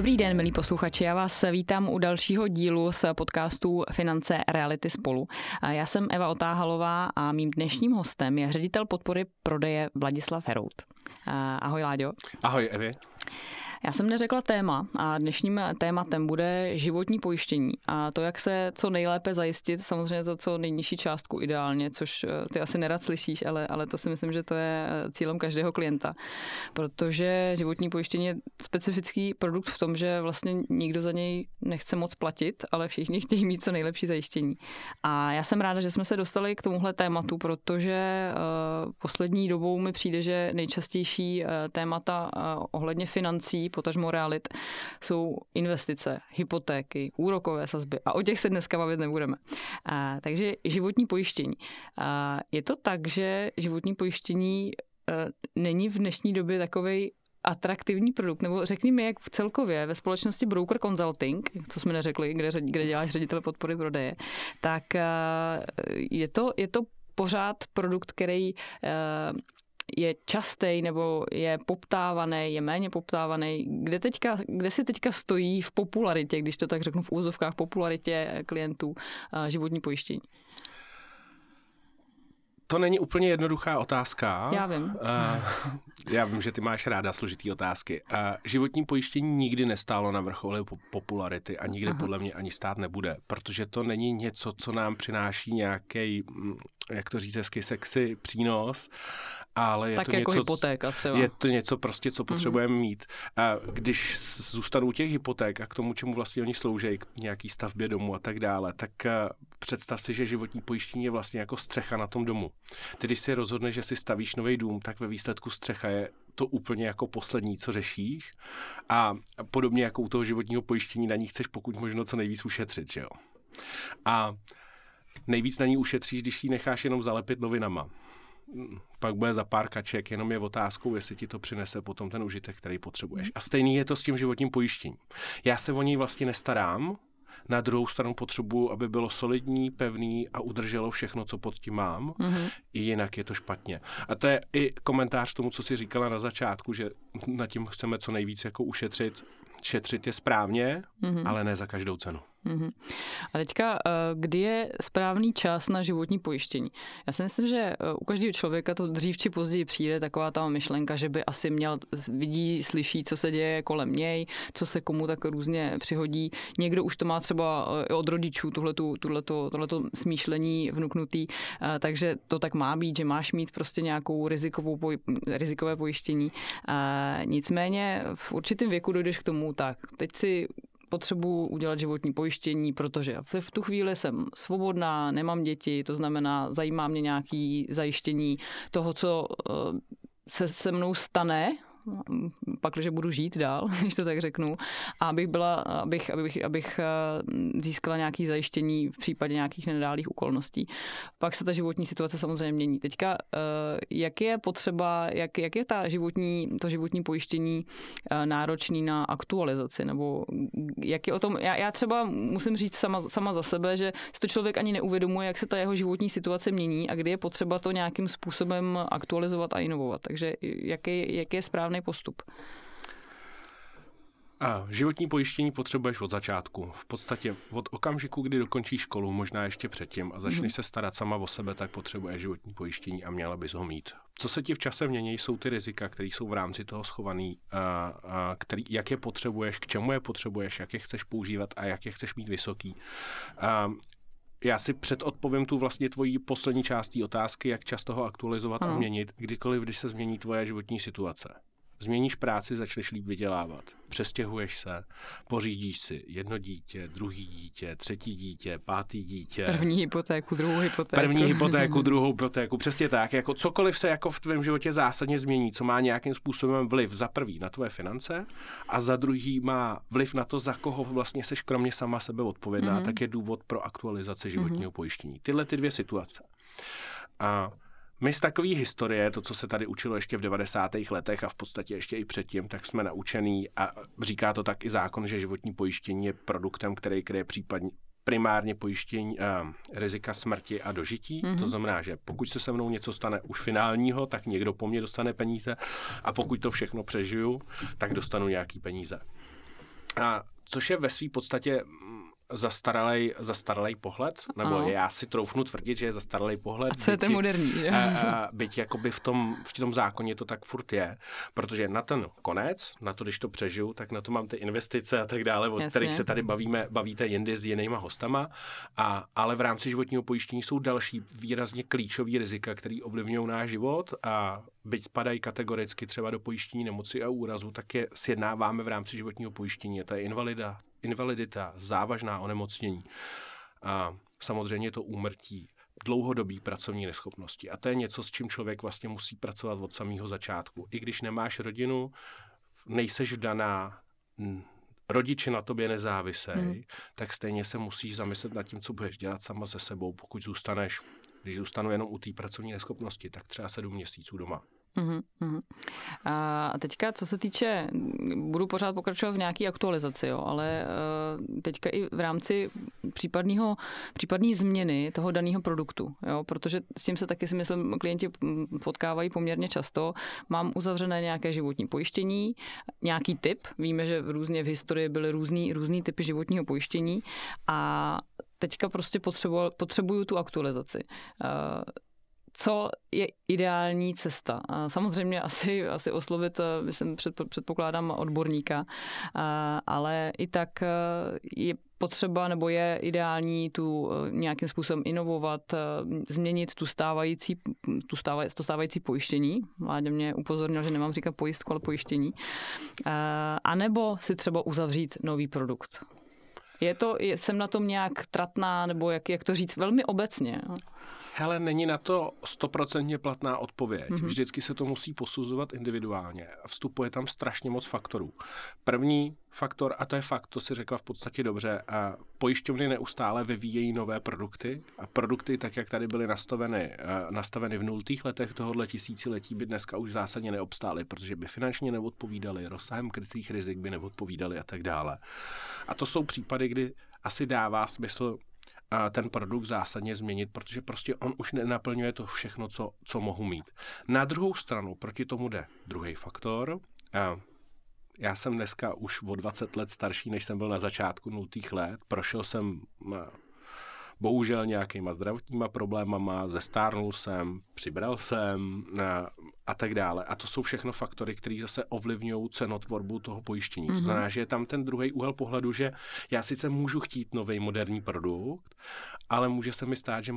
Dobrý den, milí posluchači. Já vás vítám u dalšího dílu z podcastu Finance Reality spolu. Já jsem Eva Otáhalová a mým dnešním hostem je ředitel podpory prodeje Vladislav Herout. Ahoj, Láďo. Ahoj, Evi. Já jsem neřekla téma a dnešním tématem bude životní pojištění a to, jak se co nejlépe zajistit, samozřejmě za co nejnižší částku ideálně, což eh, ty asi nerad slyšíš, ale, ale to si myslím, že to je eh, cílem každého klienta, protože životní pojištění je specifický produkt v tom, že vlastně nikdo za něj nechce moc platit, ale všichni chtějí mít co nejlepší zajištění. A já jsem ráda, že jsme se dostali k tomuhle tématu, protože uh, poslední dobou mi přijde, že nejčastější témata ohledně financí potažmo realit, jsou investice, hypotéky, úrokové sazby a o těch se dneska bavit nebudeme. A, takže životní pojištění. A, je to tak, že životní pojištění e, není v dnešní době takový atraktivní produkt, nebo řekni mi, jak v celkově ve společnosti Broker Consulting, co jsme neřekli, kde, kde děláš ředitel podpory prodeje, tak e, je to, je to pořád produkt, který e, je častý nebo je poptávaný, je méně poptávaný, kde, teďka, kde si teďka stojí v popularitě, když to tak řeknu v úzovkách, popularitě klientů životní pojištění? To není úplně jednoduchá otázka. Já vím. Uh, já vím, že ty máš ráda složitý otázky. Uh, životní pojištění nikdy nestálo na vrcholu popularity a nikdy Aha. podle mě ani stát nebude, protože to není něco, co nám přináší nějaký, mm, jak to říct hezky, sexy přínos, ale je tak to jako něco, hypotéka třeba. Je to něco prostě, co mhm. potřebujeme mm-hmm. mít. A když zůstanou těch hypoték a k tomu, čemu vlastně oni slouží, k nějaký stavbě domu a tak dále, tak eh, představ si, že životní pojištění je vlastně jako střecha na tom domu. Ty, když si rozhodneš, že si stavíš nový dům, tak ve výsledku střecha je to úplně jako poslední, co řešíš. A podobně jako u toho životního pojištění na ní chceš pokud možno co nejvíc ušetřit, že jo. A nejvíc na ní ušetříš, když ji necháš jenom zalepit novinama pak bude za pár kaček, jenom je otázkou, jestli ti to přinese potom ten užitek, který potřebuješ. A stejný je to s tím životním pojištěním. Já se o něj vlastně nestarám, na druhou stranu potřebuju, aby bylo solidní, pevný a udrželo všechno, co pod tím mám. Mm-hmm. I jinak je to špatně. A to je i komentář tomu, co jsi říkala na začátku, že nad tím chceme co nejvíc jako ušetřit. Šetřit je správně, mm-hmm. ale ne za každou cenu. Mm-hmm. A teďka, eh, kdy je správný čas na životní pojištění? Já si myslím, že eh, u každého člověka to dřív či později přijde taková ta myšlenka, že by asi měl, vidí, slyší, co se děje kolem něj, co se komu tak různě přihodí. Někdo už to má třeba eh, od rodičů, tuhletu, tuhleto, tohleto smýšlení vnuknutý, takže to tak má být, že máš mít prostě nějakou rizikovou poj, rizikové pojištění. Nicméně v určitém věku dojdeš k tomu, tak teď si potřebuji udělat životní pojištění, protože v tu chvíli jsem svobodná, nemám děti, to znamená, zajímá mě nějaké zajištění toho, co eh, se se mnou stane pak, že budu žít dál, když to tak řeknu, a abych, byla, abych, abych, abych eh, získala nějaké zajištění v případě nějakých nedálých okolností. Pak se ta životní situace samozřejmě mění. Teďka, eh, jak je potřeba, jak, jak je ta životní, to životní pojištění eh, náročný na aktualizaci, nebo jak je o tom, já, já třeba musím říct sama, sama za sebe, že si to člověk ani neuvědomuje, jak se ta jeho životní situace mění a kdy je potřeba to nějakým způsobem aktualizovat a inovovat. Takže jaký, jaký je správný postup. A životní pojištění potřebuješ od začátku. V podstatě od okamžiku, kdy dokončíš školu, možná ještě předtím a začneš mm-hmm. se starat sama o sebe, tak potřebuješ životní pojištění a měla bys ho mít. Co se ti v čase mění, jsou ty rizika, které jsou v rámci toho schovaný, a, a který, jak je potřebuješ, k čemu je potřebuješ, jak je chceš používat a jak je chceš mít vysoký. A, já si předodpovím tu vlastně tvoji poslední částí otázky, jak často ho aktualizovat ano. a měnit, kdykoliv, když se změní tvoje životní situace. Změníš práci, začneš líp vydělávat. Přestěhuješ se, pořídíš si jedno dítě, druhý dítě, třetí dítě, pátý dítě. První hypotéku, druhou hypotéku. První hypotéku, druhou hypotéku, přesně tak. Jako cokoliv se jako v tvém životě zásadně změní, co má nějakým způsobem vliv za prvý na tvoje finance a za druhý má vliv na to, za koho vlastně seš kromě sama sebe odpovědná, mm-hmm. tak je důvod pro aktualizaci životního mm-hmm. pojištění. Tyhle ty dvě situace. A my z takové historie, to, co se tady učilo ještě v 90. letech a v podstatě ještě i předtím, tak jsme naučený a říká to tak i zákon, že životní pojištění je produktem, který kryje případně primárně pojištění uh, rizika smrti a dožití. Mm-hmm. To znamená, že pokud se se mnou něco stane už finálního, tak někdo po mně dostane peníze a pokud to všechno přežiju, tak dostanu nějaký peníze. A což je ve své podstatě zastaralý, zastaralý pohled, nebo ano. já si troufnu tvrdit, že je zastaralý pohled. A co je ten moderní? A, a, byť jakoby v tom, v tom zákoně to tak furt je, protože na ten konec, na to, když to přežiju, tak na to mám ty investice a tak dále, o Jasně. kterých se tady bavíme, bavíte jindy s jinýma hostama, a, ale v rámci životního pojištění jsou další výrazně klíčové rizika, které ovlivňují náš život a byť spadají kategoricky třeba do pojištění nemoci a úrazu, tak je sjednáváme v rámci životního pojištění. To je invalida, invalidita, závažná onemocnění a samozřejmě to úmrtí dlouhodobý pracovní neschopnosti. A to je něco, s čím člověk vlastně musí pracovat od samého začátku. I když nemáš rodinu, nejseš vdaná, rodiče na tobě nezávisej, hmm. tak stejně se musíš zamyslet nad tím, co budeš dělat sama se sebou, pokud zůstaneš, když zůstanu jenom u té pracovní neschopnosti, tak třeba sedm měsíců doma. Uh-huh, A teďka, co se týče, budu pořád pokračovat v nějaké aktualizaci, jo, ale uh, teďka i v rámci případného, případné změny toho daného produktu, jo, protože s tím se taky si myslím, klienti potkávají poměrně často. Mám uzavřené nějaké životní pojištění, nějaký typ, víme, že různě v historii byly různý, různý typy životního pojištění a teďka prostě potřebuju, potřebuju tu aktualizaci. Co je ideální cesta. Samozřejmě asi, asi oslovit, eh, myslím, předpokládám odborníka, ale i tak eh, je potřeba nebo je ideální tu eh, nějakým způsobem inovovat, změnit tu stávající, tu stávaj, to stávající pojištění. Vládě mě upozornil, že nemám říkat pojistku, ale pojištění. A nebo si třeba uzavřít nový produkt. Je to, jsem na tom nějak tratná, nebo jak, jak to říct, velmi obecně. Hele, není na to stoprocentně platná odpověď. Mm-hmm. Vždycky se to musí posuzovat individuálně. Vstupuje tam strašně moc faktorů. První faktor, a to je fakt, to si řekla v podstatě dobře, a pojišťovny neustále vyvíjejí nové produkty a produkty, tak jak tady byly nastaveny, nastaveny v nultých letech tohohle tisíciletí, by dneska už zásadně neobstály, protože by finančně neodpovídali, rozsahem krytých rizik by neodpovídali a tak dále. A to jsou případy, kdy asi dává smysl ten produkt zásadně změnit, protože prostě on už nenaplňuje to všechno, co, co mohu mít. Na druhou stranu proti tomu jde druhý faktor. Já jsem dneska už o 20 let starší, než jsem byl na začátku nultých let. Prošel jsem bohužel nějakýma zdravotníma problémama, zestárnul jsem, přibral jsem a, a tak dále. A to jsou všechno faktory, které zase ovlivňují cenotvorbu toho pojištění. Mm-hmm. To mhm. znamená, že je tam ten druhý úhel pohledu, že já sice můžu chtít nový moderní produkt, ale může se mi stát, že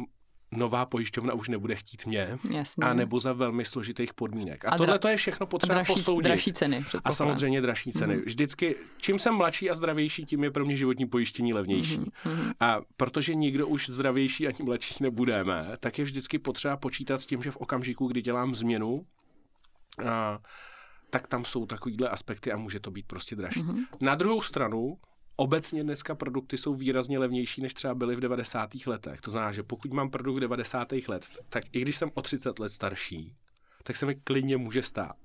nová pojišťovna už nebude chtít mě, Jasně. a nebo za velmi složitých podmínek. A, a tohle to je všechno potřeba dražší, posoudit. Dražší ceny. A samozřejmě dražší ceny. Mm-hmm. Vždycky, čím jsem mladší a zdravější, tím je pro mě životní pojištění levnější. Mm-hmm. A protože nikdo už zdravější ani mladší nebudeme, tak je vždycky potřeba počítat s tím, že v okamžiku, kdy dělám změnu, a, tak tam jsou takovýhle aspekty a může to být prostě dražší. Mm-hmm. Na druhou stranu, Obecně dneska produkty jsou výrazně levnější, než třeba byly v 90. letech. To znamená, že pokud mám produkt 90. let, tak i když jsem o 30 let starší, tak se mi klidně může stát,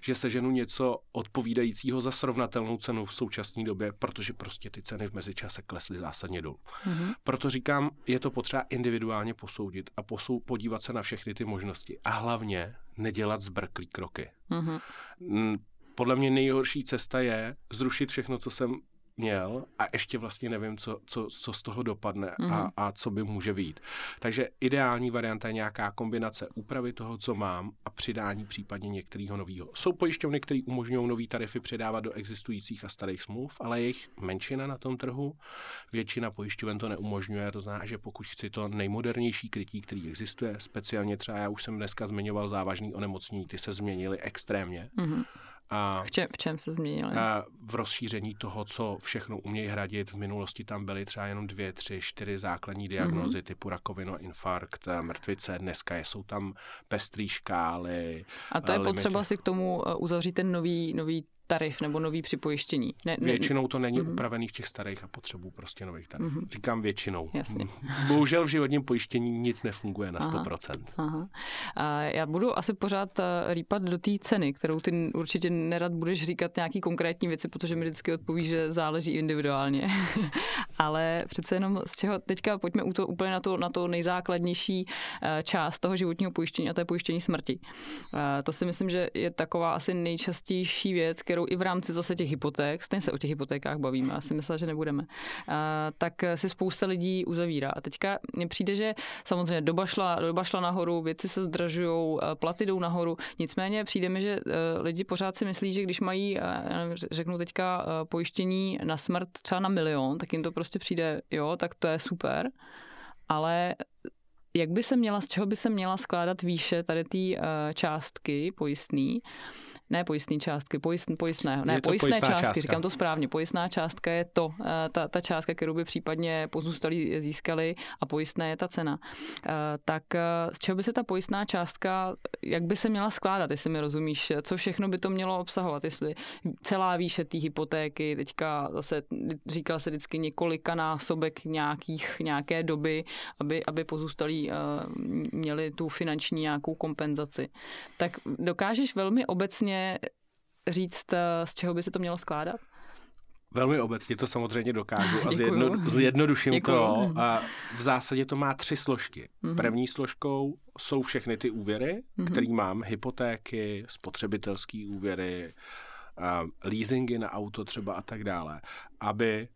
že seženu něco odpovídajícího za srovnatelnou cenu v současné době, protože prostě ty ceny v mezičase klesly zásadně dolů. Mm-hmm. Proto říkám, je to potřeba individuálně posoudit a posou, podívat se na všechny ty možnosti. A hlavně nedělat zbrklý kroky. Mm-hmm. Podle mě nejhorší cesta je zrušit všechno, co jsem měl a ještě vlastně nevím, co, co, co z toho dopadne mm. a, mhm. a co by může být. Takže ideální varianta je nějaká kombinace úpravy toho, co mám a přidání případně některého nového. Jsou pojišťovny, které umožňují nové tarify předávat do existujících a starých smluv, ale jejich menšina na tom trhu, většina pojišťoven to neumožňuje. To znamená, že pokud chci to nejmodernější krytí, který existuje, speciálně třeba já už jsem dneska zmiňoval závažný onemocnění, ty se změnily extrémně. Mm. A, v, čem, v čem se změnily? A v rozšíření toho, co všechno umějí hradit. V minulosti tam byly třeba jenom dvě, tři, čtyři základní diagnózy mm-hmm. typu rakovina, infarkt, mrtvice. Dneska jsou tam pestrý škály. A to je limity. potřeba si k tomu uh, uzavřít ten nový, nový tarif nebo nový připojištění. Ne, ne, většinou to není mm-hmm. upravený v těch starých a potřebuji prostě nových tarifů. Mm-hmm. Říkám většinou. Jasně. Bohužel v životním pojištění nic nefunguje na aha, 100%. Aha. A já budu asi pořád eh, rýpat do té ceny, kterou ty určitě nerad budeš říkat nějaký konkrétní věci, protože mi vždycky odpoví, že záleží individuálně. Ale přece jenom z čeho teďka pojďme u to, úplně na to, na to nejzákladnější eh, část toho životního pojištění a to je pojištění smrti. Eh, to si myslím, že je taková asi nejčastější věc, kterou i v rámci zase těch hypoték, stejně se o těch hypotékách bavíme, asi myslela, že nebudeme, tak si spousta lidí uzavírá. A teďka mně přijde, že samozřejmě doba šla, doba šla nahoru, věci se zdražují, platy jdou nahoru, nicméně přijde mi, že lidi pořád si myslí, že když mají, řeknu teďka, pojištění na smrt třeba na milion, tak jim to prostě přijde, jo, tak to je super, ale jak by se měla, z čeho by se měla skládat výše tady té uh, částky pojistný, ne pojistné částky, pojist, pojistného, ne, pojistné částky, částka. říkám to správně, pojistná částka je to, eh, ta, ta částka, kterou by případně pozůstalí získali a pojistné je ta cena. Eh, tak eh, z čeho by se ta pojistná částka, jak by se měla skládat, jestli mi rozumíš, co všechno by to mělo obsahovat, jestli celá výše té hypotéky, teďka zase říkal se vždycky několika násobek nějakých, nějaké doby, aby, aby pozůstalí měli tu finanční nějakou kompenzaci. Tak dokážeš velmi obecně říct, eh, z čeho by se to mělo skládat? Velmi obecně to samozřejmě dokážu a zjedno, zjednoduším Děkuju. to. A v zásadě to má tři složky. Mm-hmm. První složkou jsou všechny ty úvěry, mm-hmm. které mám, hypotéky, spotřebitelské úvěry, uh, leasingy na auto třeba a tak dále, aby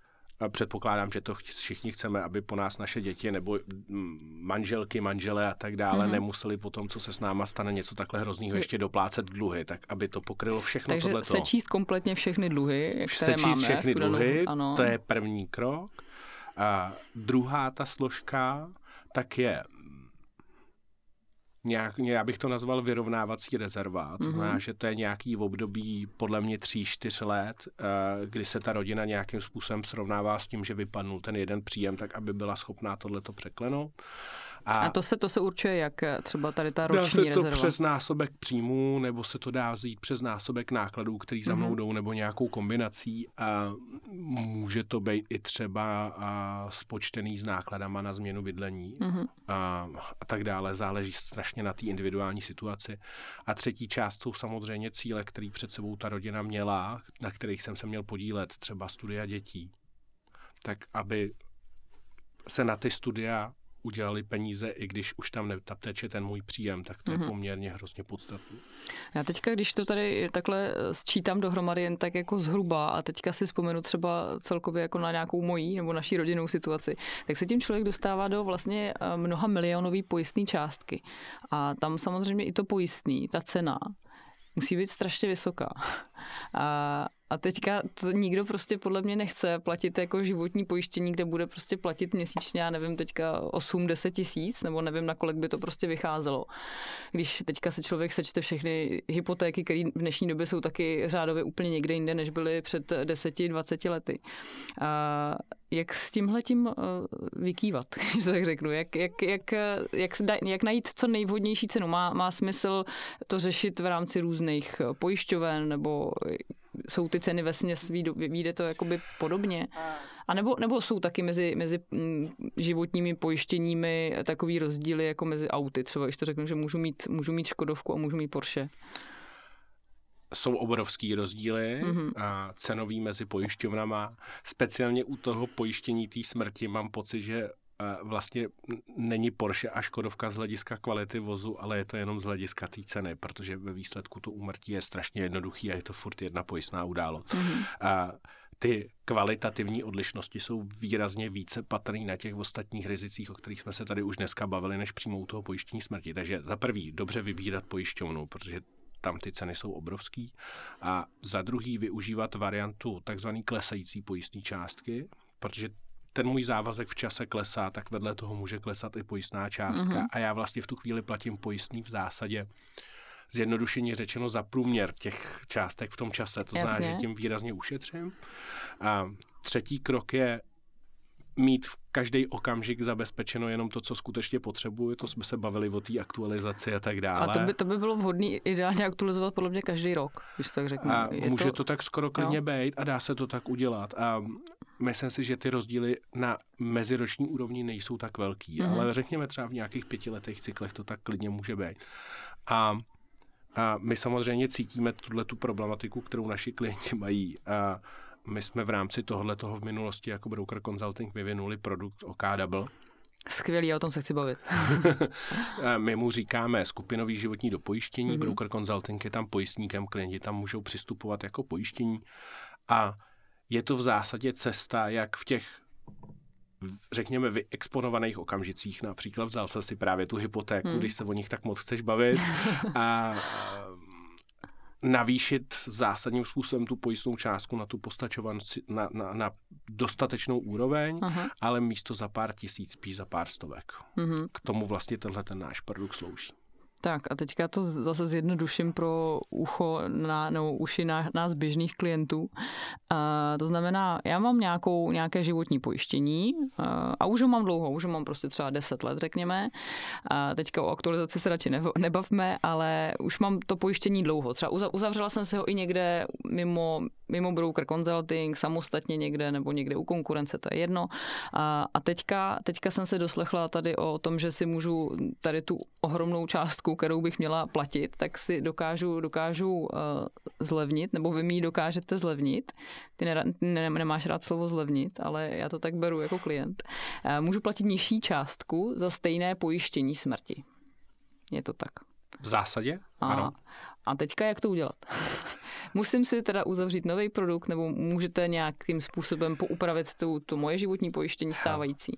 Předpokládám, že to všichni chceme, aby po nás naše děti nebo mm, manželky, manžele a tak dále mm-hmm. nemuseli po tom, co se s náma stane něco takhle hroznýho, ještě doplácet dluhy, tak aby to pokrylo všechno Takže tohleto. sečíst kompletně všechny dluhy, které sečíst máme. všechny dluhy, ano. to je první krok. A druhá ta složka, tak je nějak, já bych to nazval vyrovnávací rezerva. To mm-hmm. znamená, že to je nějaký v období podle mě tří, čtyř let, eh, kdy se ta rodina nějakým způsobem srovnává s tím, že vypadnul ten jeden příjem, tak aby byla schopná tohleto překlenout. A, a to se to se určuje jak třeba tady ta roční rezerva? Dá se to rezerva? přes násobek příjmů, nebo se to dá vzít přes násobek nákladů, který za mnou mm-hmm. jdou, nebo nějakou kombinací. A může to být i třeba a, spočtený s nákladama na změnu bydlení mm-hmm. a, a tak dále. Záleží strašně na té individuální situaci. A třetí část jsou samozřejmě cíle, které před sebou ta rodina měla, na kterých jsem se měl podílet, třeba studia dětí. Tak aby se na ty studia udělali peníze, i když už tam teče ten můj příjem, tak to mm-hmm. je mhm. poměrně hrozně podstatné. Já teďka, když to tady takhle sčítám dohromady jen tak jako zhruba a teďka si vzpomenu třeba celkově jako na nějakou mojí nebo naší rodinnou situaci, tak se tím člověk dostává do vlastně eh, mnoha milionový pojistný částky. A tam samozřejmě i to pojistný, ta cena, musí být strašně vysoká. A, a teďka to nikdo prostě podle mě nechce platit jako životní pojištění, kde bude prostě platit měsíčně, já nevím, teďka 8-10 tisíc, nebo nevím, na kolik by to prostě vycházelo. Když teďka se člověk sečte všechny hypotéky, které v dnešní době jsou taky řádově úplně někde jinde, než byly před 10-20 lety. A jak s tímhle tím uh, vykývat, to tak řeknu? Jak, jak, jak, jak, jak najít co nejvhodnější cenu? Má, má smysl to řešit v rámci různých pojišťoven, nebo jsou ty ceny ve směs, vyjde to jakoby podobně? A nebo, nebo jsou taky mezi, mezi mm, životními pojištěními takový rozdíly jako mezi auty? Třeba když to řeknu, že můžu mít, můžu mít Škodovku a můžu mít Porsche jsou obrovský rozdíly mm-hmm. a cenový mezi pojišťovnama. Speciálně u toho pojištění té smrti mám pocit, že vlastně není Porsche a Škodovka z hlediska kvality vozu, ale je to jenom z hlediska té ceny, protože ve výsledku to úmrtí je strašně jednoduchý a je to furt jedna pojistná událost. Mm-hmm. A ty kvalitativní odlišnosti jsou výrazně více patrný na těch ostatních rizicích, o kterých jsme se tady už dneska bavili, než přímou toho pojištění smrti. Takže za prvý dobře vybírat pojišťovnu, protože tam ty ceny jsou obrovský. A za druhý využívat variantu takzvané klesající pojistné částky, protože ten můj závazek v čase klesá, tak vedle toho může klesat i pojistná částka. Mm-hmm. A já vlastně v tu chvíli platím pojistný v zásadě zjednodušeně řečeno za průměr těch částek v tom čase. To znamená, že tím výrazně ušetřím. A třetí krok je mít v každý okamžik zabezpečeno jenom to, co skutečně potřebuji. To jsme se bavili o té aktualizaci a tak dále. A to by, to by bylo vhodné ideálně aktualizovat podle mě každý rok, když tak řeknu. A je může to... to tak skoro klidně být a dá se to tak udělat. A myslím si, že ty rozdíly na meziroční úrovni nejsou tak velký, mm-hmm. ale řekněme třeba v nějakých pětiletých cyklech to tak klidně může být. A a my samozřejmě cítíme tuhle tu problematiku, kterou naši klienti mají. A my jsme v rámci tohle toho v minulosti jako broker consulting vyvinuli produkt OK Double, Skvělý, o tom se chci bavit. My mu říkáme skupinový životní dopojištění, Mhm. mm-hmm. broker consulting je tam pojistníkem, klienti tam můžou přistupovat jako pojištění a je to v zásadě cesta, jak v těch řekněme, vyexponovaných okamžicích. Například vzal se si právě tu hypotéku, hmm. když se o nich tak moc chceš bavit. A navýšit zásadním způsobem tu pojistnou částku na tu postačovanost, na, na, na dostatečnou úroveň, Aha. ale místo za pár tisíc, spíš za pár stovek. Uh-huh. K tomu vlastně tenhle ten náš produkt slouží. Tak a teďka to zase zjednoduším pro ucho na, nebo uši na, nás běžných klientů. A to znamená, já mám nějakou, nějaké životní pojištění a, a už ho mám dlouho, už ho mám prostě třeba 10 let, řekněme. A teďka o aktualizaci se radši nebavme, ale už mám to pojištění dlouho. Třeba uzavřela jsem si ho i někde mimo, mimo broker consulting, samostatně někde nebo někde u konkurence, to je jedno. A, a teďka, teďka jsem se doslechla tady o tom, že si můžu tady tu ohromnou částku, kterou bych měla platit, tak si dokážu, dokážu uh, zlevnit, nebo vy mi ji dokážete zlevnit. Ty ne, ne, nemáš rád slovo zlevnit, ale já to tak beru jako klient. Uh, můžu platit nižší částku za stejné pojištění smrti. Je to tak. V zásadě? A, ano. A teďka jak to udělat? Musím si teda uzavřít nový produkt, nebo můžete nějakým způsobem poupravit tu, to moje životní pojištění stávající?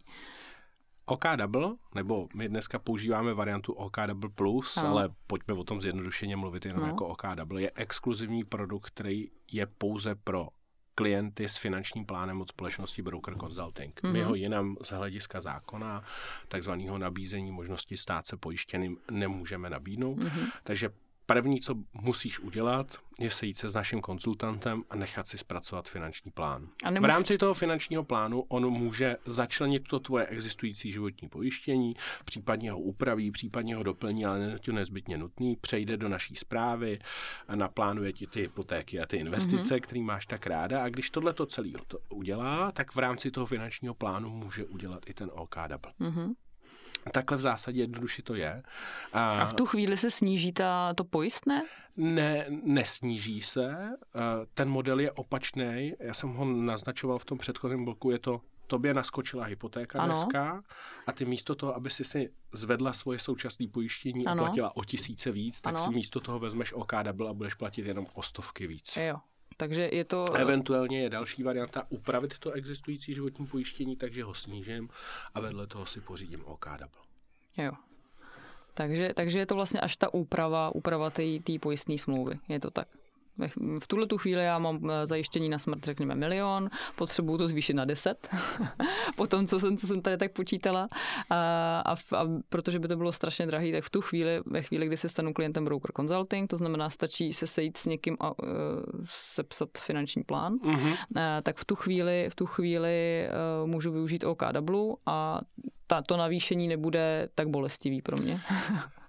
OK Double, nebo my dneska používáme variantu OK Double Plus, ano. ale pojďme o tom zjednodušeně mluvit jenom no. jako OK Double, je exkluzivní produkt, který je pouze pro klienty s finančním plánem od společnosti Broker Consulting. Mm-hmm. My ho jinam z hlediska zákona, takzvaného nabízení možnosti stát se pojištěným, nemůžeme nabídnout. Mm-hmm. Takže první, co musíš udělat, je sejít se s naším konzultantem a nechat si zpracovat finanční plán. A nemus... V rámci toho finančního plánu on může začlenit to tvoje existující životní pojištění, případně ho upraví, případně ho doplní, ale není to nezbytně nutný, přejde do naší zprávy, naplánuje ti ty hypotéky a ty investice, mm-hmm. který máš tak ráda a když tohle to celý to udělá, tak v rámci toho finančního plánu může udělat i ten OK Double. Mm-hmm. Takhle v zásadě jednoduše to je. A, a v tu chvíli se sníží ta, to pojistné? Ne, nesníží se. Ten model je opačný. Já jsem ho naznačoval v tom předchozím bloku. Je to tobě naskočila hypotéka ano. dneska a ty místo toho, aby si si zvedla svoje současné pojištění ano. a platila o tisíce víc, tak ano. si místo toho vezmeš OK double a budeš platit jenom o stovky víc. Jo. Takže je to... Eventuálně je další varianta upravit to existující životní pojištění, takže ho snížím a vedle toho si pořídím OK double. Jo. Takže, takže je to vlastně až ta úprava, úprava té pojistné smlouvy. Je to tak. V tuhle tu chvíli já mám zajištění na smrt, řekněme, milion, potřebuju to zvýšit na 10, po tom, co jsem, co jsem tady tak počítala. A, a, a protože by to bylo strašně drahý, tak v tu chvíli, ve chvíli, kdy se stanu klientem broker consulting, to znamená, stačí se sejít s někým a uh, sepsat finanční plán, uh-huh. uh, tak v tu chvíli, v tu chvíli uh, můžu využít OKW a ta, to navýšení nebude tak bolestivý pro mě.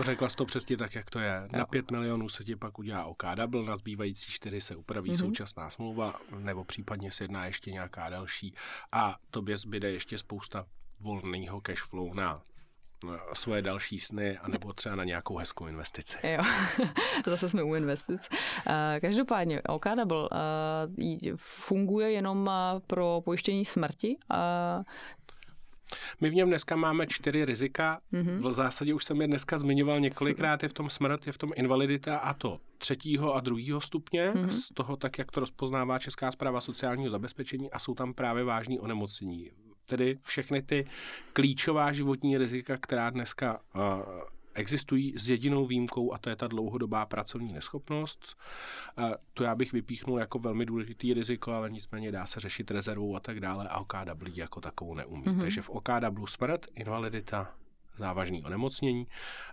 Řekla jsi to přesně tak, jak to je. Jo. Na 5 milionů se ti pak udělá OK double, na zbývající 4 se upraví mm-hmm. současná smlouva, nebo případně se jedná ještě nějaká další. A tobě zbyde ještě spousta volného cash flow na svoje další sny, anebo třeba na nějakou hezkou investici. Jo, zase jsme u investic. Každopádně OK Double funguje jenom pro pojištění smrti. My v něm dneska máme čtyři rizika. Mm-hmm. V zásadě už jsem je dneska zmiňoval několikrát. Je v tom smrt, je v tom invalidita a to třetího a druhého stupně. Mm-hmm. Z toho tak, jak to rozpoznává Česká zpráva sociálního zabezpečení a jsou tam právě vážní onemocnění. Tedy všechny ty klíčová životní rizika, která dneska uh, existují s jedinou výjimkou a to je ta dlouhodobá pracovní neschopnost. To já bych vypíchnul jako velmi důležitý riziko, ale nicméně dá se řešit rezervou a tak dále a OKW jako takovou neumí. Mm-hmm. Takže v OKW smrt, invalidita, závažný onemocnění.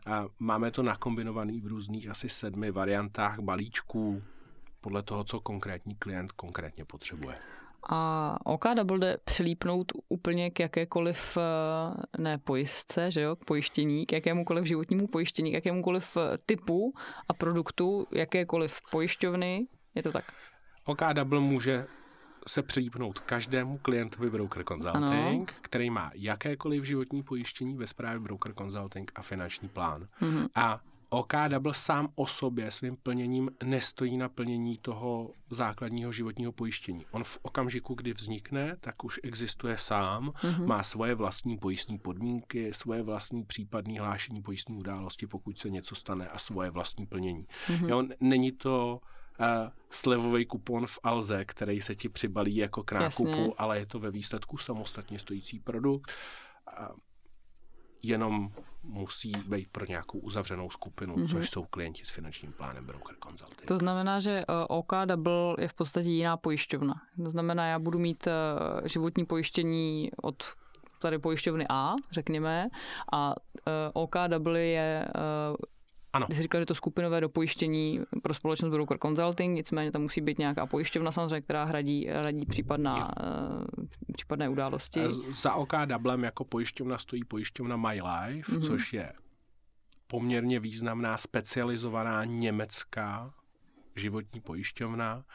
A máme to nakombinovaný v různých asi sedmi variantách balíčků podle toho, co konkrétní klient konkrétně potřebuje. A OKW jde přilípnout úplně k jakékoliv, ne pojistce, že jo, k pojištění, k jakémukoliv životnímu pojištění, k jakémukoliv typu a produktu, jakékoliv pojišťovny, je to tak? OKW může se přilípnout každému klientovi Broker Consulting, ano. který má jakékoliv životní pojištění ve zprávě Broker Consulting a finanční plán. Mm-hmm. A OK Double sám o sobě svým plněním nestojí na plnění toho základního životního pojištění. On v okamžiku, kdy vznikne, tak už existuje sám, mm-hmm. má svoje vlastní pojistní podmínky, svoje vlastní případné hlášení pojistní události, pokud se něco stane a svoje vlastní plnění. Mm-hmm. Jo, není to uh, slevový kupon v Alze, který se ti přibalí jako k nákupu, Jasně. ale je to ve výsledku samostatně stojící produkt. Uh, jenom musí být pro nějakou uzavřenou skupinu, mm-hmm. což jsou klienti s finančním plánem Broker Consulting. To znamená, že eh, OK Double je v podstatě jiná pojišťovna. To znamená, já budu mít eh, životní pojištění od tady pojišťovny A, řekněme, a eh, OK Double je ano. Ty jsi říkal, že to skupinové dopojištění pro společnost Broker Consulting, nicméně tam musí být nějaká pojišťovna samozřejmě, která hradí, hradí případná, uh, případné události. Za OK Dublem jako pojišťovna stojí pojišťovna My Life, mm-hmm. což je poměrně významná specializovaná německá životní pojišťovna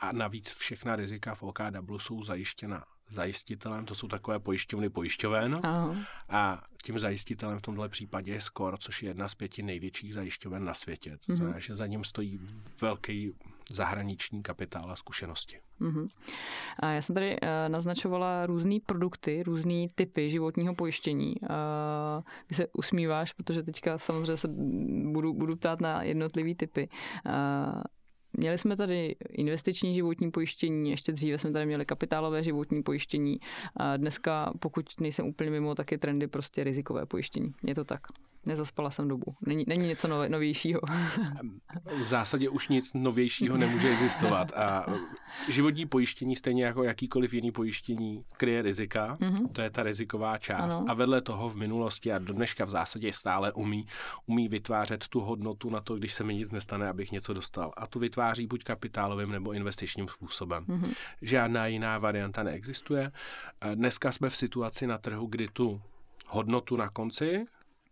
a navíc všechna rizika v OKW jsou zajištěna zajistitelem, to jsou takové pojišťovny pojišťoven. Aha. A tím zajistitelem v tomto případě je SCOR, což je jedna z pěti největších zajišťoven na světě. To mhm. znamená, že za ním stojí velký zahraniční kapitál a zkušenosti. Uh-huh. A já jsem tady uh, naznačovala různé produkty, různé typy životního pojištění. Uh, ty se usmíváš, protože teďka samozřejmě se budu, budu ptát na jednotlivé typy. Uh, Měli jsme tady investiční životní pojištění, ještě dříve jsme tady měli kapitálové životní pojištění. A dneska, pokud nejsem úplně mimo, tak je trendy prostě rizikové pojištění. Je to tak. Nezaspala jsem dobu. Není, není něco nové, novějšího. V zásadě už nic novějšího nemůže existovat. A životní pojištění, stejně jako jakýkoliv jiný pojištění, kryje rizika. Mm-hmm. To je ta riziková část. Ano. A vedle toho v minulosti a do dneška v zásadě stále umí, umí vytvářet tu hodnotu na to, když se mi nic nestane, abych něco dostal. A tu vytváří buď kapitálovým nebo investičním způsobem. Mm-hmm. Žádná jiná varianta neexistuje. Dneska jsme v situaci na trhu, kdy tu hodnotu na konci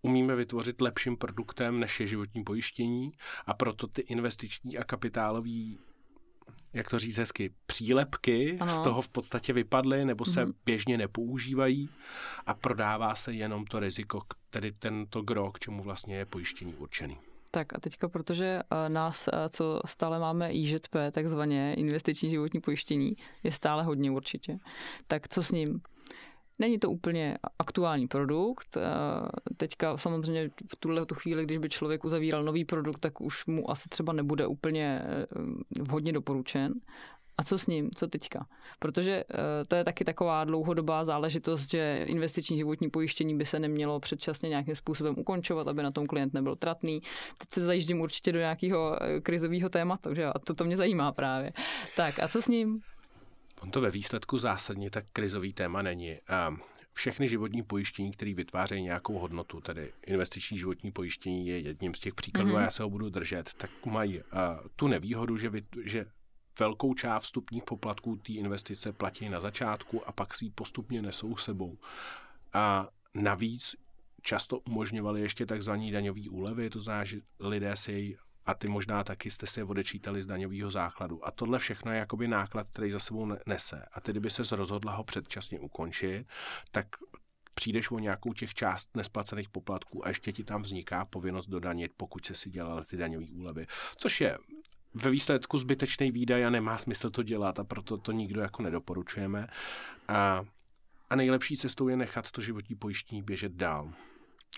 umíme vytvořit lepším produktem než je životní pojištění a proto ty investiční a kapitálový jak to říct hezky, přílepky ano. z toho v podstatě vypadly nebo se mm-hmm. běžně nepoužívají a prodává se jenom to riziko, tedy tento gro, k čemu vlastně je pojištění určený. Tak a teďka, protože eh, nás, eh, co stále máme IŽP, takzvaně investiční životní pojištění, je stále hodně určitě, tak co s ním? Není to úplně aktuální produkt. Teďka samozřejmě v tuhle tu chvíli, když by člověk uzavíral nový produkt, tak už mu asi třeba nebude úplně eh, vhodně doporučen. A co s ním? Co teďka? Protože eh, to je taky taková dlouhodobá záležitost, že investiční životní pojištění by se nemělo předčasně nějakým způsobem ukončovat, aby na tom klient nebyl tratný. Teď se zajíždím určitě do nějakého eh, krizového tématu, že? A to, to mě zajímá právě. Tak a co s ním? On to ve výsledku zásadně tak krizový téma není. Všechny životní pojištění, které vytvářejí nějakou hodnotu, tedy investiční životní pojištění je jedním z těch příkladů mm-hmm. a já se ho budu držet, tak mají uh, tu nevýhodu, že, vy, že velkou část vstupních poplatků té investice platí na začátku a pak si ji postupně nesou sebou. A navíc často umožňovali ještě takzvané daňové úlevy, to znamená, že lidé si jej a ty možná taky jste si je odečítali z daňového základu. A tohle všechno je jakoby náklad, který za sebou nese. A ty, kdyby se rozhodla ho předčasně ukončit, tak přijdeš o nějakou těch část nesplacených poplatků a ještě ti tam vzniká povinnost dodanit, pokud se si dělal ty daňové úlevy. Což je ve výsledku zbytečný výdaj a nemá smysl to dělat a proto to nikdo jako nedoporučujeme. A, a nejlepší cestou je nechat to životní pojištění běžet dál.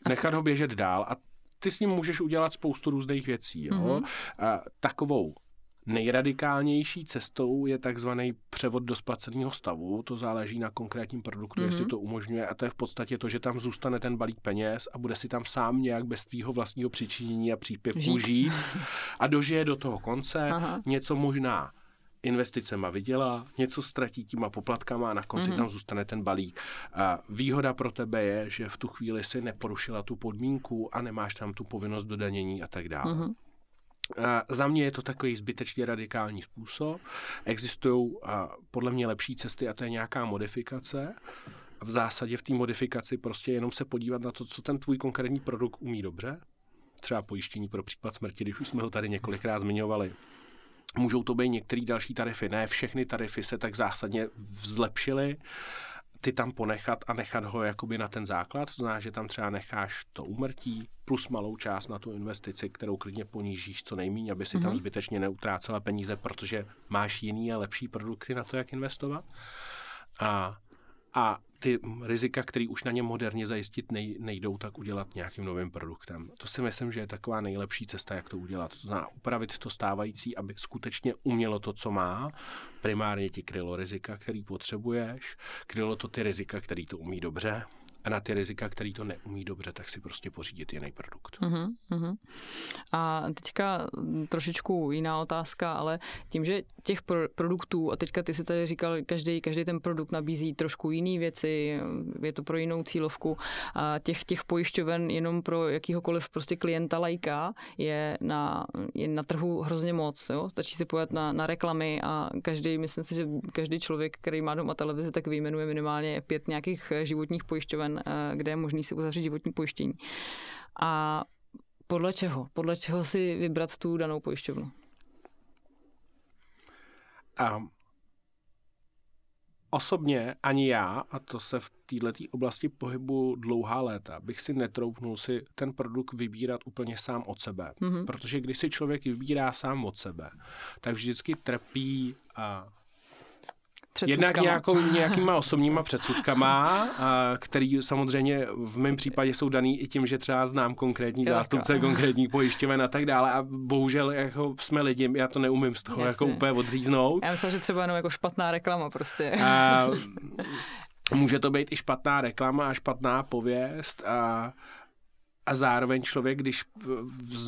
Nechat ho běžet dál a ty s ním můžeš udělat spoustu různých věcí. Jo? Mm-hmm. A takovou Nejradikálnější cestou je takzvaný převod do splaceného stavu. To záleží na konkrétním produktu, mm-hmm. jestli to umožňuje. A to je v podstatě to, že tam zůstane ten balík peněz a bude si tam sám nějak bez tvýho vlastního přičinění a příspěvku žít. žít a dožije do toho konce. Aha. Něco možná investicema vydělá, něco ztratí těma poplatkama a na konci mm-hmm. tam zůstane ten balík. A výhoda pro tebe je, že v tu chvíli si neporušila tu podmínku a nemáš tam tu povinnost dodanění a tak dále. Mm-hmm. Za mě je to takový zbytečně radikální způsob. Existují podle mě lepší cesty a to je nějaká modifikace. V zásadě v té modifikaci prostě jenom se podívat na to, co ten tvůj konkrétní produkt umí dobře. Třeba pojištění pro případ smrti, když už jsme ho tady několikrát zmiňovali Můžou to být některé další tarify. Ne všechny tarify se tak zásadně zlepšily. ty tam ponechat a nechat ho jakoby na ten základ, to znamená, že tam třeba necháš to umrtí plus malou část na tu investici, kterou klidně ponížíš co nejméně, aby si mm-hmm. tam mhm. zbytečně neutrácela peníze, protože máš jiný a lepší produkty na to, jak investovat. A, a ty rizika, které už na ně moderně zajistit nej, nejdou, tak udělat nějakým novým produktem. To si myslím, že je taková nejlepší cesta, jak to udělat. To znamená upravit to stávající, aby skutečně umělo to, co má. Primárně ti krylo rizika, který potřebuješ, krylo to ty rizika, který to umí dobře a na ty rizika, který to neumí dobře, tak si prostě pořídit jiný produkt. Uh-huh, uh-huh. A teďka trošičku jiná otázka, ale tím, že těch pro- produktů, a teďka ty si tady říkal, každý, každý ten produkt nabízí trošku jiné věci, je to pro jinou cílovku, a těch, těch pojišťoven jenom pro jakýhokoliv prostě klienta lajka je na, je na trhu hrozně moc. Jo? Stačí si pojat na, na reklamy a každý, myslím si, že každý člověk, který má doma televizi, tak vyjmenuje minimálně pět nějakých životních pojišťoven, Eh, kde je možný si uzavřít životní pojištění. A podle čeho? Podle čeho si vybrat tu danou pojišťovnu? Um, osobně ani já, a to se v této oblasti pohybu dlouhá léta, bych si netroufnul si ten produkt vybírat úplně sám od sebe. Mm-hmm. Protože když si člověk vybírá sám od sebe, tak vždycky trpí a Jednak nějakou, nějakýma osobníma předsudkama, a který samozřejmě v mém případě jsou daný i tím, že třeba znám konkrétní zástupce, konkrétní pojišťoven a tak dále a bohužel jako jsme lidi, já to neumím z toho Jasně. jako úplně odříznout. Já myslím, že třeba jenom jako špatná reklama prostě. A, může to být i špatná reklama a špatná pověst a a zároveň člověk, když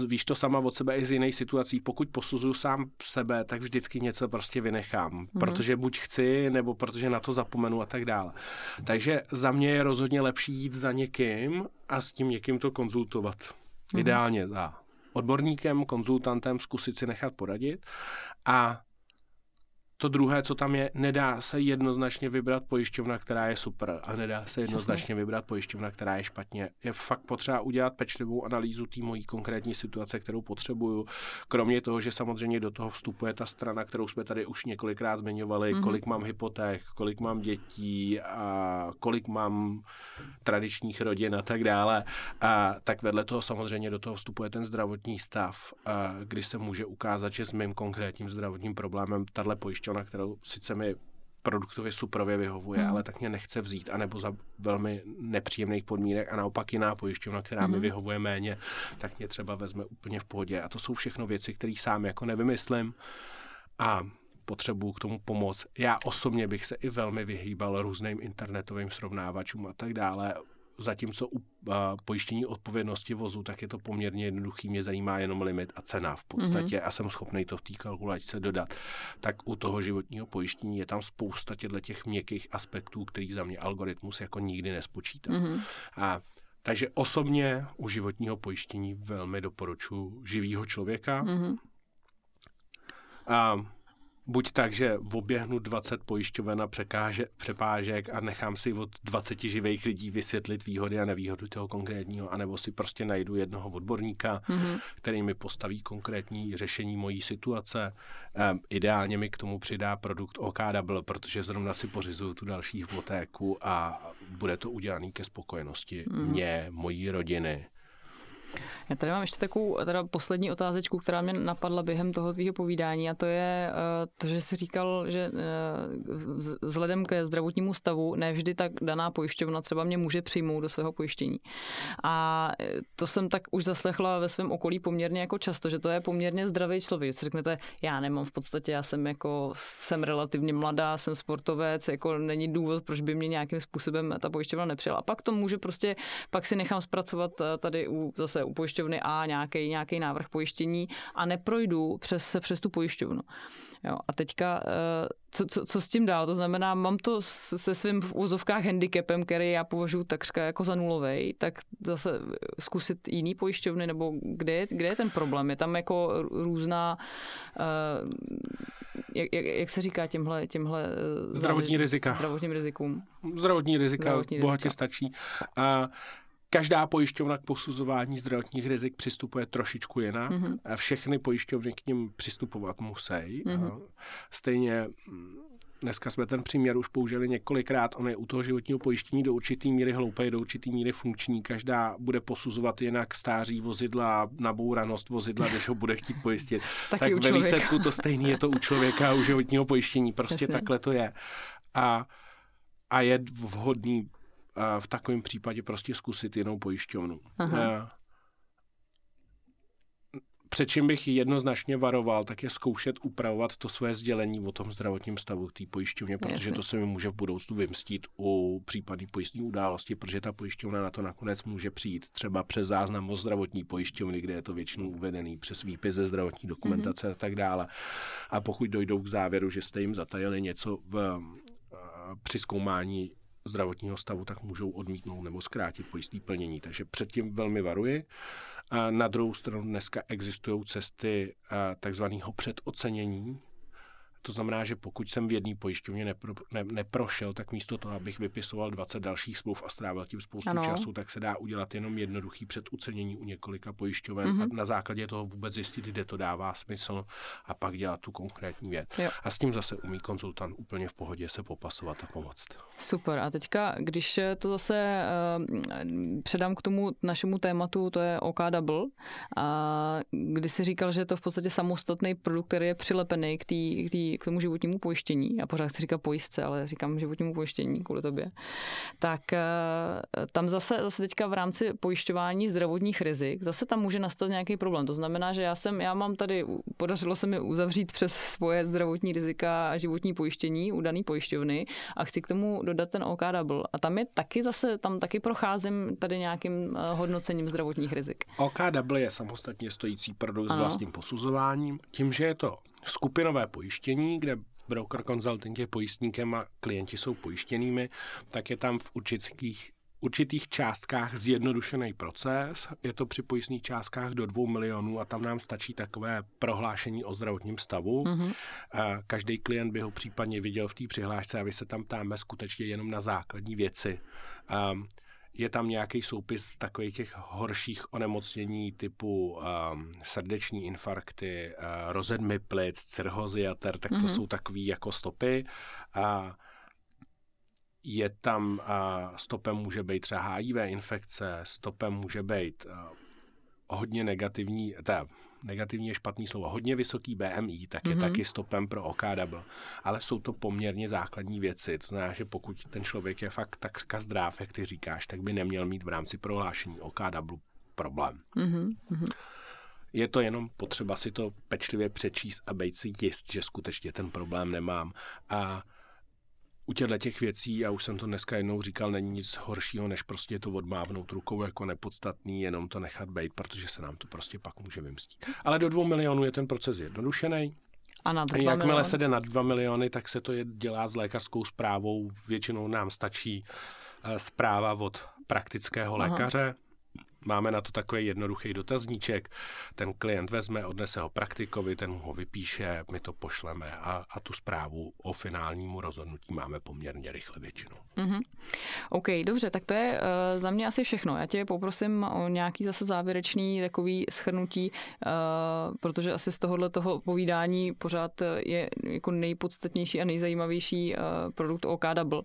víš to sama od sebe i z jiných situací, pokud posuzuju sám sebe, tak vždycky něco prostě vynechám, mm-hmm. protože buď chci, nebo protože na to zapomenu a tak dále. Takže za mě je rozhodně lepší jít za někým a s tím někým to konzultovat. Mm-hmm. Ideálně za odborníkem, konzultantem, zkusit si nechat poradit a to druhé, co tam je, nedá se jednoznačně vybrat pojišťovna, která je super a nedá se jednoznačně Jasně. vybrat pojišťovna, která je špatně. Je fakt potřeba udělat pečlivou analýzu té mojí konkrétní situace, kterou potřebuju. Kromě toho, že samozřejmě do toho vstupuje ta strana, kterou jsme tady už několikrát zmiňovali, mm-hmm. kolik mám hypoték, kolik mám dětí a kolik mám tradičních rodin a tak dále. A tak vedle toho samozřejmě do toho vstupuje ten zdravotní stav, kdy se může ukázat, že s mým konkrétním zdravotním problémem tahle pojišťovna pojišťovna, kterou sice mi produktově suprově vyhovuje, mm. ale tak mě nechce vzít, anebo za velmi nepříjemných podmínek a naopak jiná pojišťovna, která mm. mi mhm. vyhovuje méně, tak mě třeba vezme úplně v pohodě. A to jsou všechno věci, které sám jako nevymyslím a potřebuju k tomu pomoc. Já osobně bych se i velmi vyhýbal různým internetovým srovnávačům a tak dále zatímco u pojištění odpovědnosti vozu, tak je to poměrně jednoduchý, mě zajímá jenom limit a cena v podstatě mm-hmm. a jsem schopný to v té kalkulačce dodat. Tak u toho životního pojištění je tam spousta těch měkkých aspektů, který za mě algoritmus jako nikdy nespočítá. Mm-hmm. A takže osobně u životního pojištění velmi doporučuji živýho člověka. Mm-hmm. A buď tak, že oběhnu 20 pojišťoven a překáže, přepážek a nechám si od 20 živých lidí vysvětlit výhody a nevýhody toho konkrétního, anebo si prostě najdu jednoho odborníka, mm-hmm. který mi postaví konkrétní řešení mojí situace. Um, ideálně mi k tomu přidá produkt OKW, protože zrovna si pořizuju tu další hypotéku a bude to udělané ke spokojenosti mm-hmm. mě, mojí rodiny já tady mám ještě takovou teda poslední otázečku, která mě napadla během toho tvýho povídání a to je eh, to, že jsi říkal, že eh, vzhledem ke zdravotnímu stavu nevždy tak daná pojišťovna třeba mě může přijmout do svého pojištění. A eh, to jsem tak už zaslechla ve svém okolí poměrně jako často, že to je poměrně zdravý člověk. Si řeknete, já nemám v podstatě, já jsem jako, jsem relativně mladá, jsem sportovec, jako není důvod, proč by mě nějakým způsobem ta pojišťovna nepřijala. A pak to může prostě, pak si nechám zpracovat tady u, zase u pojišťovny A nějaký, nějaký návrh pojištění a neprojdu přes, přes tu pojišťovnu. Jo, a teďka, eh, co, co, co s tím dál? To znamená, mám to se svým v úzovkách handicapem, který já považuji takřka jako za nulový, tak zase zkusit jiný pojišťovny, nebo kde je, kde je ten problém? Je tam jako různá, uh, jak, jak, jak se říká těmhle, těmhle eh, zdravotní rizika. Zdravotním rizikům. Zdravotní rizika zdravotní bohatě rizika. stačí. A Každá pojišťovna k posuzování zdravotních rizik přistupuje trošičku jinak. Mm-hmm. Všechny pojišťovny k ním přistupovat musí. Mm-hmm. Stejně mm, dneska jsme ten příměr už použili několikrát, on je u toho životního pojištění do určitý míry hloupé, do určitý míry funkční. Každá bude posuzovat jinak stáří vozidla, nabouranost vozidla, když ho bude chtít pojistit. tak ve výsledku to stejný je to u člověka u životního pojištění. Prostě Jasně. takhle to je. A, a je vhodný v takovém případě prostě zkusit jinou pojišťovnu. Aha před čím bych jednoznačně varoval, tak je zkoušet upravovat to své sdělení o tom zdravotním stavu té pojišťovně, protože Jasně. to se mi může v budoucnu vymstít u případné pojistné události, protože ta pojišťovna na to nakonec může přijít třeba přes záznam o zdravotní pojišťovny, kde je to většinou uvedený přes výpis ze zdravotní dokumentace mm-hmm. a tak dále. A pokud dojdou k závěru, že jste jim zatajili něco v, při zkoumání zdravotního stavu, tak můžou odmítnout nebo zkrátit pojistné plnění. Takže předtím velmi varuji. A na druhou stranu dneska existují cesty takzvaného předocenění, to znamená, že pokud jsem v jedné pojišťovně nepro, ne, neprošel, tak místo toho, abych vypisoval 20 dalších smluv a strávil tím spoustu ano. času, tak se dá udělat jenom jednoduchý předucenění u několika pojišťoven mm-hmm. a na základě toho vůbec zjistit, kde to dává smysl a pak dělat tu konkrétní věc. Jo. A s tím zase umí konzultant úplně v pohodě se popasovat a pomoct. Super. A teďka, když to zase uh, předám k tomu našemu tématu, to je OK Double, a kdy si říkal, že je to v podstatě samostatný produkt, který je přilepený k té k tomu životnímu pojištění, a pořád si říká pojistce, ale říkám životnímu pojištění kvůli tobě, tak eh, tam zase, zase teďka v rámci pojišťování zdravotních rizik, zase tam může nastat nějaký problém. To znamená, že já jsem, já mám tady, podařilo se mi uzavřít přes svoje zdravotní rizika a životní pojištění u dané pojišťovny a chci k tomu dodat ten OK Double. A tam je taky zase, tam taky procházím tady nějakým eh, hodnocením zdravotních rizik. OK Double je samostatně stojící produkt s vlastním posuzováním. Tím, že je to skupinové pojištění, kde broker consulting je pojistníkem a klienti jsou pojištěnými, tak je tam v určitých určitých částkách zjednodušený proces. Je to při pojistných částkách do 2 milionů a tam nám stačí takové prohlášení o zdravotním stavu. Mm-hmm. Každý klient by ho případně viděl v té přihlášce a vy se tam ptáme skutečně jenom na základní věci. Je tam nějaký soupis z takových těch horších onemocnění typu um, srdeční infarkty, uh, rozedmy plic, cirhozy jater, tak to mm-hmm. jsou takový jako stopy. A je tam, uh, stopem může být třeba HIV infekce, stopem může být uh, hodně negativní, teda negativní je špatný slovo, hodně vysoký BMI, tak je mm-hmm. taky stopem pro OK double. Ale jsou to poměrně základní věci. To znamená, že pokud ten člověk je fakt takřka zdrav, jak ty říkáš, tak by neměl mít v rámci prohlášení OK double problém. Mm-hmm. Je to jenom potřeba si to pečlivě přečíst a být si jist, že skutečně ten problém nemám. A u těchto těch věcí, já už jsem to dneska jednou říkal, není nic horšího, než prostě to odmávnout rukou jako nepodstatný, jenom to nechat být, protože se nám to prostě pak může vymstit. Ale do dvou milionů je ten proces jednodušený. A na dva Jakmile miliony? se jde na dva miliony, tak se to je, dělá s lékařskou zprávou. Většinou nám stačí uh, zpráva od praktického Aha. Máme na to takový jednoduchý dotazníček, ten klient vezme, odnese ho praktikovi, ten ho vypíše, my to pošleme a, a tu zprávu o finálnímu rozhodnutí máme poměrně rychle většinou. Mm-hmm. OK, dobře, tak to je uh, za mě asi všechno. Já tě poprosím o nějaký zase závěrečný takový schrnutí, uh, protože asi z tohohle toho povídání pořád je jako nejpodstatnější a nejzajímavější uh, produkt OK Double, uh,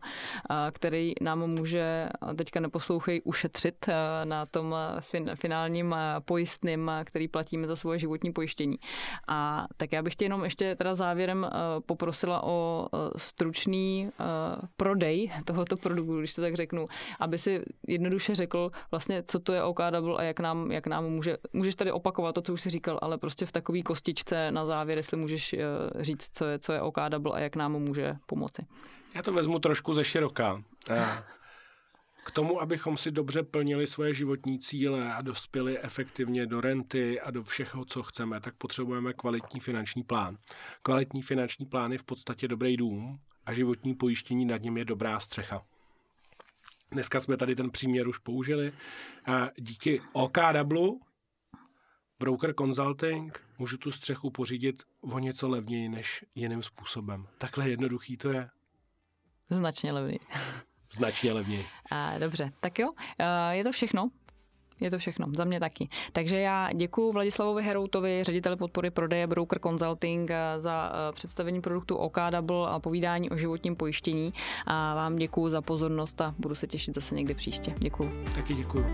který nám může, teďka neposlouchej, ušetřit uh, na tom fin, finálním pojistným, který platíme za svoje životní pojištění. A tak já bych tě jenom ještě teda závěrem poprosila o stručný prodej tohoto produktu, když to tak řeknu, aby si jednoduše řekl vlastně, co to je OK a jak nám, jak nám může, můžeš tady opakovat to, co už jsi říkal, ale prostě v takové kostičce na závěr, jestli můžeš říct, co je, co je OK a jak nám může pomoci. Já to vezmu trošku ze široká. K tomu, abychom si dobře plnili svoje životní cíle a dospěli efektivně do renty a do všeho, co chceme, tak potřebujeme kvalitní finanční plán. Kvalitní finanční plán je v podstatě dobrý dům a životní pojištění nad ním je dobrá střecha. Dneska jsme tady ten příměr už použili. A díky OKW, Broker Consulting, můžu tu střechu pořídit o něco levněji než jiným způsobem. Takhle jednoduchý to je. Značně levný. Značně levněji. A, dobře, tak jo, je to všechno. je to všechno. Za mě taky. Takže já děkuji Vladislavovi Heroutovi, řediteli podpory prodeje Broker Consulting za představení produktu OK Double a povídání o životním pojištění. A vám děkuji za pozornost a budu se těšit zase někdy příště. Děkuji. Taky děkuji.